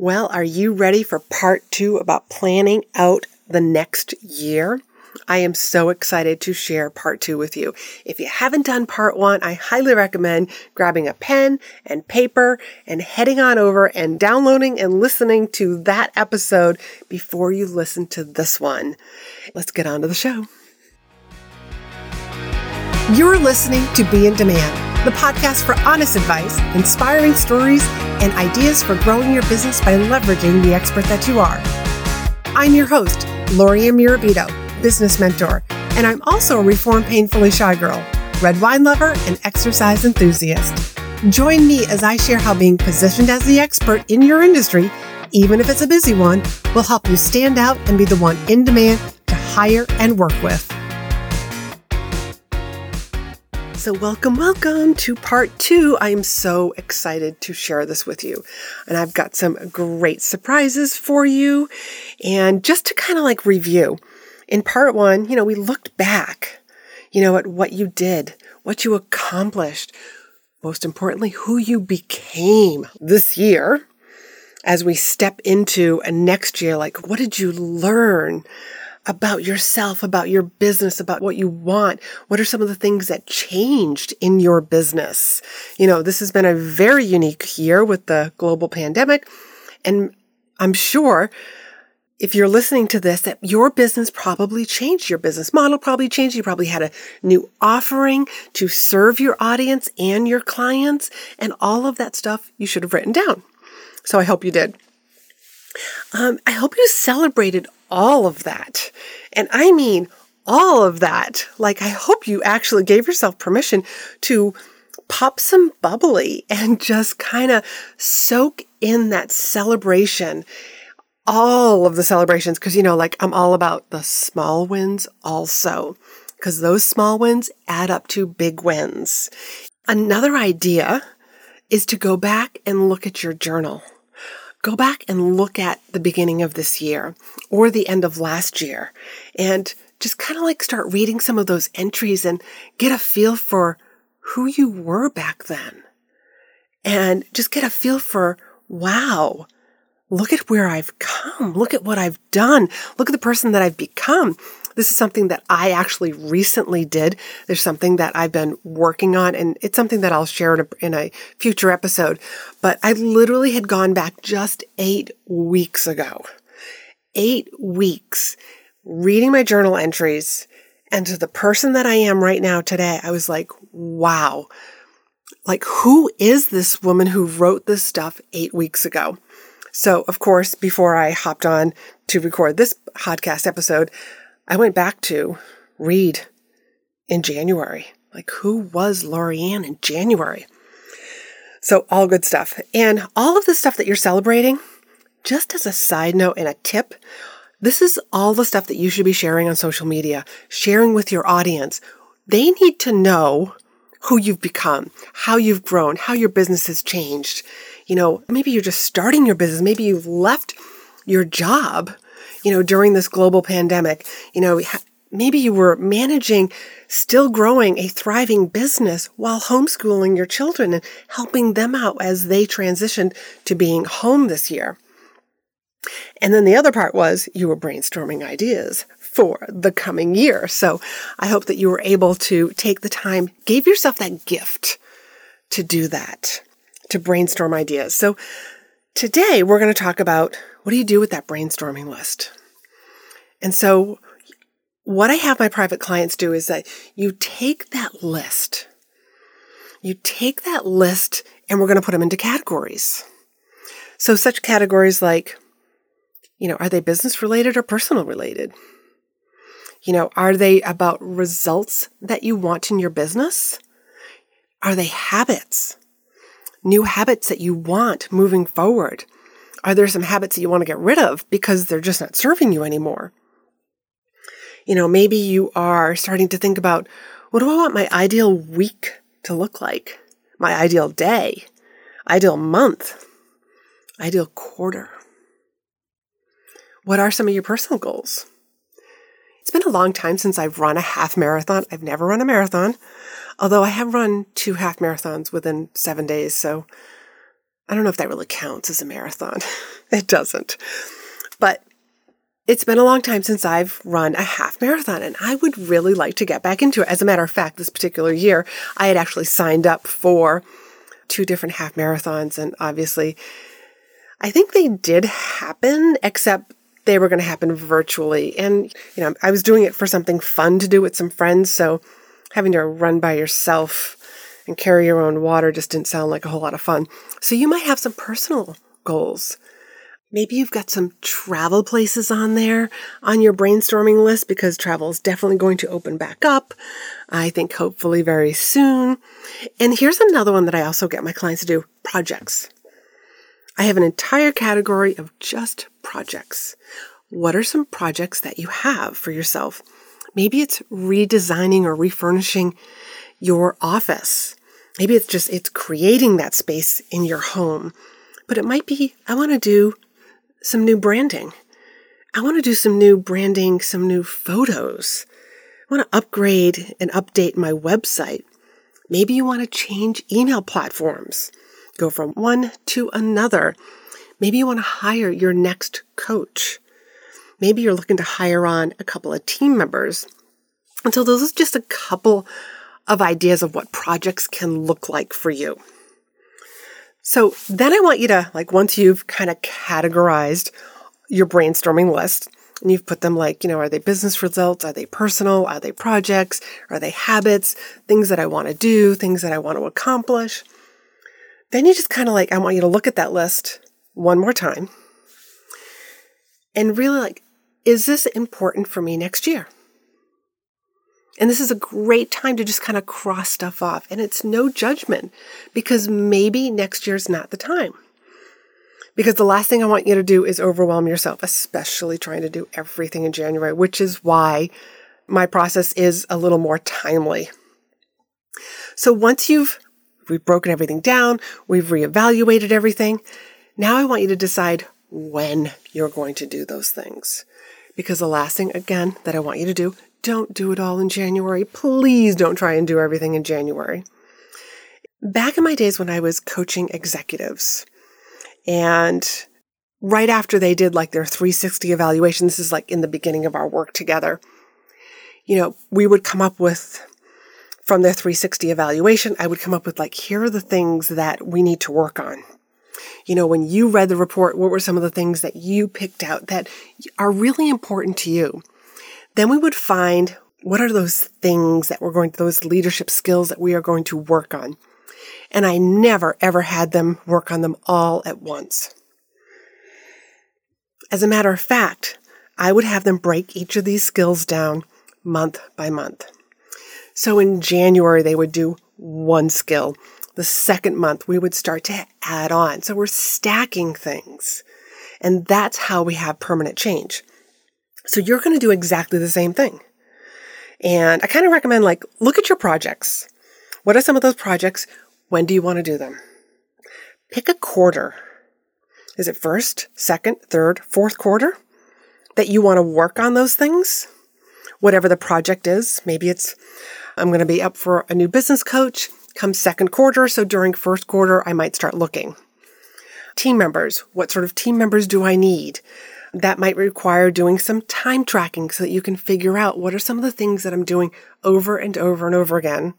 Well, are you ready for part two about planning out the next year? I am so excited to share part two with you. If you haven't done part one, I highly recommend grabbing a pen and paper and heading on over and downloading and listening to that episode before you listen to this one. Let's get on to the show. You're listening to Be in Demand the podcast for honest advice, inspiring stories, and ideas for growing your business by leveraging the expert that you are. I'm your host, Lori Mirabito, business mentor, and I'm also a reformed painfully shy girl, red wine lover, and exercise enthusiast. Join me as I share how being positioned as the expert in your industry, even if it's a busy one, will help you stand out and be the one in demand to hire and work with. So, welcome, welcome to part two. I am so excited to share this with you. And I've got some great surprises for you. And just to kind of like review, in part one, you know, we looked back, you know, at what you did, what you accomplished, most importantly, who you became this year as we step into a next year. Like, what did you learn? About yourself, about your business, about what you want. What are some of the things that changed in your business? You know, this has been a very unique year with the global pandemic. And I'm sure if you're listening to this, that your business probably changed. Your business model probably changed. You probably had a new offering to serve your audience and your clients and all of that stuff you should have written down. So I hope you did. Um, I hope you celebrated all of that. And I mean all of that. Like, I hope you actually gave yourself permission to pop some bubbly and just kind of soak in that celebration. All of the celebrations, because you know, like I'm all about the small wins also, because those small wins add up to big wins. Another idea is to go back and look at your journal go back and look at the beginning of this year or the end of last year and just kind of like start reading some of those entries and get a feel for who you were back then. And just get a feel for, wow, look at where I've come. Look at what I've done. Look at the person that I've become. This is something that I actually recently did. There's something that I've been working on, and it's something that I'll share in a, in a future episode. But I literally had gone back just eight weeks ago. Eight weeks reading my journal entries. And to the person that I am right now today, I was like, wow. Like, who is this woman who wrote this stuff eight weeks ago? So, of course, before I hopped on to record this podcast episode, I went back to read in January. Like, who was Lorianne in January? So, all good stuff. And all of the stuff that you're celebrating, just as a side note and a tip, this is all the stuff that you should be sharing on social media, sharing with your audience. They need to know who you've become, how you've grown, how your business has changed. You know, maybe you're just starting your business, maybe you've left your job you know, during this global pandemic. You know, maybe you were managing, still growing a thriving business while homeschooling your children and helping them out as they transitioned to being home this year. And then the other part was you were brainstorming ideas for the coming year. So I hope that you were able to take the time, gave yourself that gift to do that, to brainstorm ideas. So today we're going to talk about what do you do with that brainstorming list? And so, what I have my private clients do is that you take that list, you take that list, and we're going to put them into categories. So, such categories like, you know, are they business related or personal related? You know, are they about results that you want in your business? Are they habits? New habits that you want moving forward? Are there some habits that you want to get rid of because they're just not serving you anymore? You know, maybe you are starting to think about what do I want my ideal week to look like? My ideal day, ideal month, ideal quarter. What are some of your personal goals? It's been a long time since I've run a half marathon. I've never run a marathon, although I have run two half marathons within seven days. So I don't know if that really counts as a marathon. it doesn't. But it's been a long time since I've run a half marathon and I would really like to get back into it. As a matter of fact, this particular year, I had actually signed up for two different half marathons and obviously I think they did happen, except they were going to happen virtually. And, you know, I was doing it for something fun to do with some friends. So having to run by yourself and carry your own water just didn't sound like a whole lot of fun. So you might have some personal goals. Maybe you've got some travel places on there on your brainstorming list because travel is definitely going to open back up. I think hopefully very soon. And here's another one that I also get my clients to do projects. I have an entire category of just projects. What are some projects that you have for yourself? Maybe it's redesigning or refurnishing your office. Maybe it's just it's creating that space in your home. But it might be I want to do some new branding. I want to do some new branding, some new photos. I want to upgrade and update my website. Maybe you want to change email platforms, go from one to another. Maybe you want to hire your next coach. Maybe you're looking to hire on a couple of team members. And so those are just a couple of ideas of what projects can look like for you. So then I want you to, like, once you've kind of categorized your brainstorming list, and you've put them like, you know, are they business results? Are they personal? Are they projects? Are they habits? Things that I want to do, things that I want to accomplish. Then you just kind of like, I want you to look at that list one more time and really like, is this important for me next year? And this is a great time to just kind of cross stuff off. And it's no judgment because maybe next year's not the time. Because the last thing I want you to do is overwhelm yourself, especially trying to do everything in January, which is why my process is a little more timely. So once you've we've broken everything down, we've reevaluated everything, now I want you to decide when you're going to do those things. Because the last thing again that I want you to do don't do it all in January. Please don't try and do everything in January. Back in my days when I was coaching executives, and right after they did like their 360 evaluation, this is like in the beginning of our work together, you know, we would come up with from their 360 evaluation, I would come up with like, here are the things that we need to work on. You know, when you read the report, what were some of the things that you picked out that are really important to you? Then we would find what are those things that we're going to, those leadership skills that we are going to work on. And I never ever had them work on them all at once. As a matter of fact, I would have them break each of these skills down month by month. So in January, they would do one skill. The second month, we would start to add on. So we're stacking things. And that's how we have permanent change. So you're going to do exactly the same thing. And I kind of recommend like look at your projects. What are some of those projects? When do you want to do them? Pick a quarter. Is it first, second, third, fourth quarter that you want to work on those things? Whatever the project is, maybe it's I'm going to be up for a new business coach come second quarter, so during first quarter I might start looking. Team members, what sort of team members do I need? That might require doing some time tracking so that you can figure out what are some of the things that I'm doing over and over and over again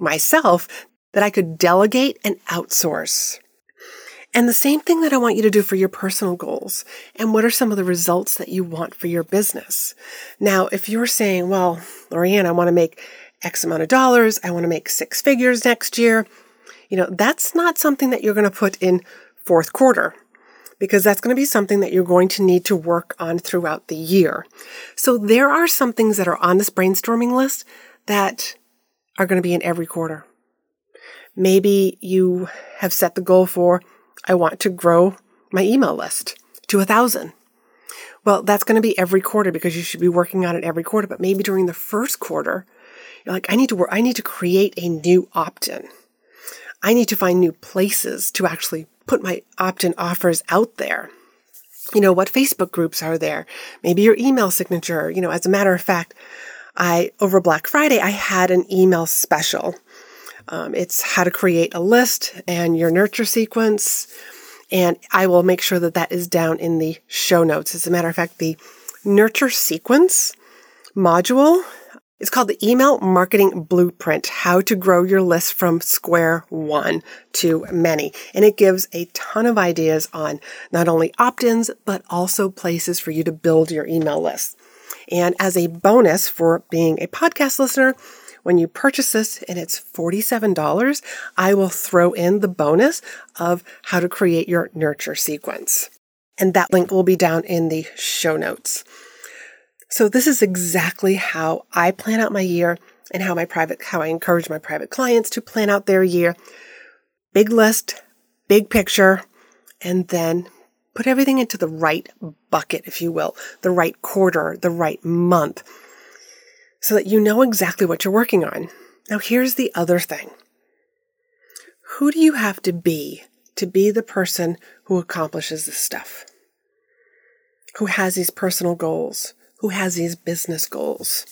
myself that I could delegate and outsource. And the same thing that I want you to do for your personal goals. And what are some of the results that you want for your business? Now, if you're saying, well, Lorianne, I want to make X amount of dollars, I want to make six figures next year, you know, that's not something that you're going to put in fourth quarter because that's going to be something that you're going to need to work on throughout the year. So there are some things that are on this brainstorming list that are going to be in every quarter. Maybe you have set the goal for, I want to grow my email list to a thousand. Well, that's going to be every quarter because you should be working on it every quarter. But maybe during the first quarter, you're like, I need to work, I need to create a new opt in. I need to find new places to actually put my opt in offers out there. You know, what Facebook groups are there? Maybe your email signature. You know, as a matter of fact, I, over Black Friday, I had an email special. Um, it's how to create a list and your nurture sequence. And I will make sure that that is down in the show notes. As a matter of fact, the nurture sequence module is called the Email Marketing Blueprint How to Grow Your List from Square One to Many. And it gives a ton of ideas on not only opt ins, but also places for you to build your email list. And as a bonus for being a podcast listener, when you purchase this and it's $47, I will throw in the bonus of how to create your nurture sequence. And that link will be down in the show notes. So this is exactly how I plan out my year and how my private, how I encourage my private clients to plan out their year. Big list, big picture, and then put everything into the right bucket, if you will, the right quarter, the right month so that you know exactly what you're working on. Now, here's the other thing who do you have to be to be the person who accomplishes this stuff? Who has these personal goals? Who has these business goals?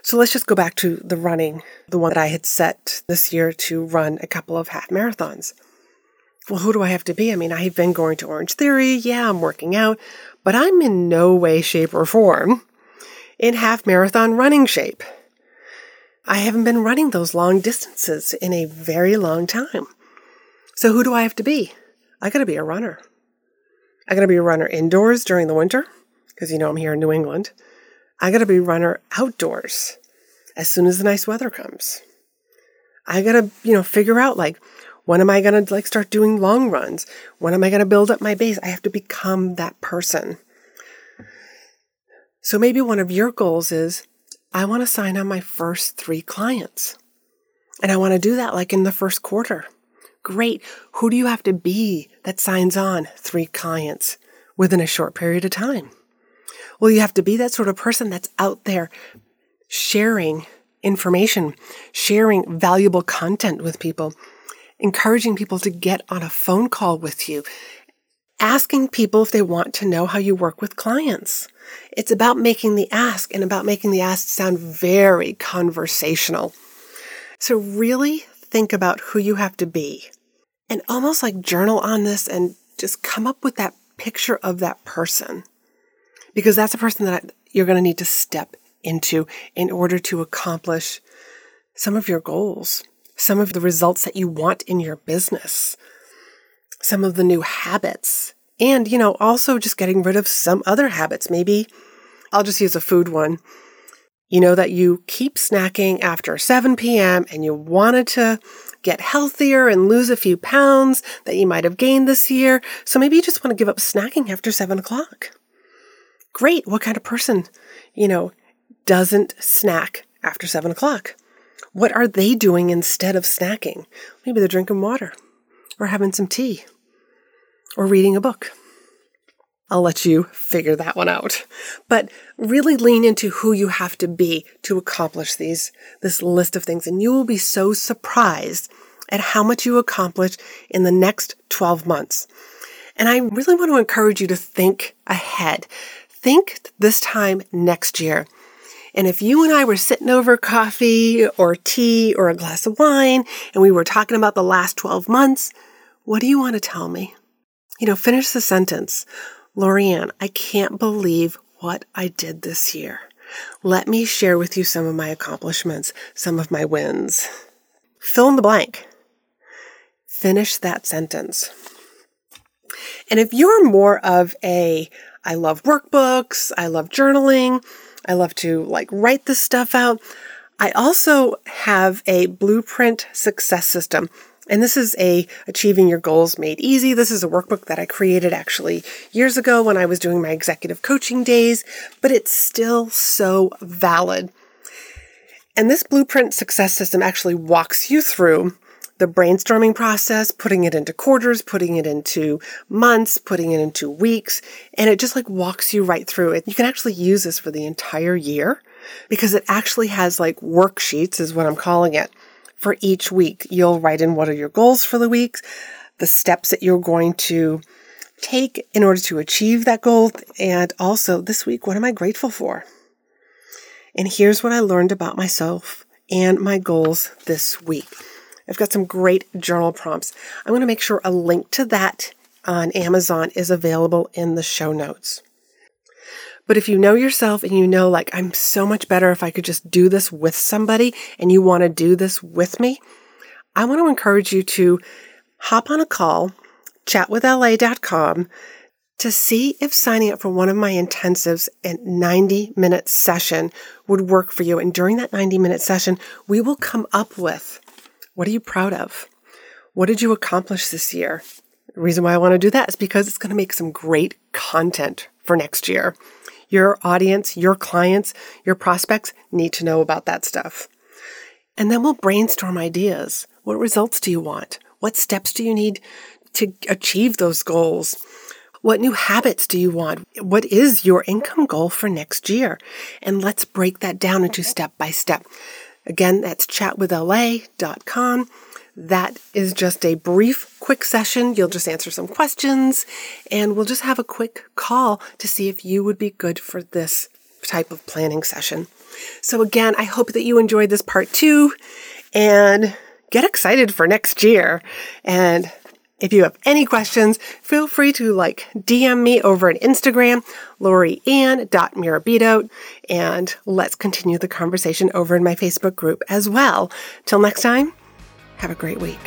So let's just go back to the running, the one that I had set this year to run a couple of half marathons. Well, who do I have to be? I mean, I've been going to Orange Theory. Yeah, I'm working out, but I'm in no way, shape, or form in half marathon running shape. I haven't been running those long distances in a very long time. So who do I have to be? I got to be a runner. I got to be a runner indoors during the winter because you know I'm here in New England. I got to be runner outdoors as soon as the nice weather comes. I got to, you know, figure out like when am I going to like start doing long runs? When am I going to build up my base? I have to become that person. So maybe one of your goals is I want to sign on my first three clients. And I want to do that like in the first quarter. Great. Who do you have to be that signs on three clients within a short period of time? Well, you have to be that sort of person that's out there sharing information, sharing valuable content with people, encouraging people to get on a phone call with you, asking people if they want to know how you work with clients. It's about making the ask and about making the ask sound very conversational. So, really think about who you have to be and almost like journal on this and just come up with that picture of that person because that's a person that you're going to need to step into in order to accomplish some of your goals, some of the results that you want in your business some of the new habits. And, you know, also just getting rid of some other habits. Maybe I'll just use a food one. You know that you keep snacking after 7 p.m. and you wanted to get healthier and lose a few pounds that you might have gained this year. So maybe you just want to give up snacking after 7 o'clock. Great. What kind of person, you know, doesn't snack after 7 o'clock? What are they doing instead of snacking? Maybe they're drinking water or having some tea or reading a book. I'll let you figure that one out. But really lean into who you have to be to accomplish these, this list of things. And you will be so surprised at how much you accomplish in the next 12 months. And I really want to encourage you to think ahead. Think this time next year. And if you and I were sitting over coffee or tea or a glass of wine and we were talking about the last 12 months, what do you want to tell me? You know, finish the sentence. Lorianne, I can't believe what I did this year. Let me share with you some of my accomplishments, some of my wins. Fill in the blank. Finish that sentence. And if you're more of a, I love workbooks, I love journaling, I love to like write this stuff out, I also have a blueprint success system and this is a Achieving Your Goals Made Easy. This is a workbook that I created actually years ago when I was doing my executive coaching days, but it's still so valid. And this blueprint success system actually walks you through the brainstorming process, putting it into quarters, putting it into months, putting it into weeks, and it just like walks you right through it. You can actually use this for the entire year because it actually has like worksheets is what I'm calling it for each week. You'll write in what are your goals for the week, the steps that you're going to take in order to achieve that goal, and also this week, what am I grateful for? And here's what I learned about myself and my goals this week. I've got some great journal prompts. I'm going to make sure a link to that on Amazon is available in the show notes. But if you know yourself and you know, like, I'm so much better if I could just do this with somebody and you want to do this with me, I want to encourage you to hop on a call, chatwithla.com to see if signing up for one of my intensives and 90 minute session would work for you. And during that 90 minute session, we will come up with what are you proud of? What did you accomplish this year? The reason why I want to do that is because it's going to make some great content for next year. Your audience, your clients, your prospects need to know about that stuff. And then we'll brainstorm ideas. What results do you want? What steps do you need to achieve those goals? What new habits do you want? What is your income goal for next year? And let's break that down into step by step. Again, that's chatwithla.com. That is just a brief, quick session. You'll just answer some questions and we'll just have a quick call to see if you would be good for this type of planning session. So again, I hope that you enjoyed this part two and get excited for next year. And if you have any questions, feel free to like DM me over on Instagram, loriann.mirabito, and let's continue the conversation over in my Facebook group as well. Till next time, have a great week.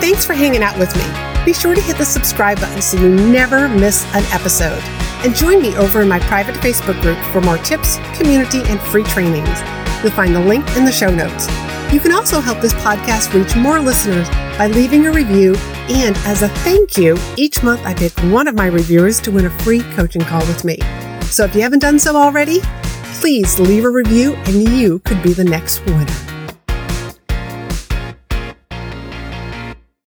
Thanks for hanging out with me. Be sure to hit the subscribe button so you never miss an episode. And join me over in my private Facebook group for more tips, community, and free trainings. You'll find the link in the show notes. You can also help this podcast reach more listeners by leaving a review. And as a thank you, each month I pick one of my reviewers to win a free coaching call with me. So if you haven't done so already, please leave a review and you could be the next winner.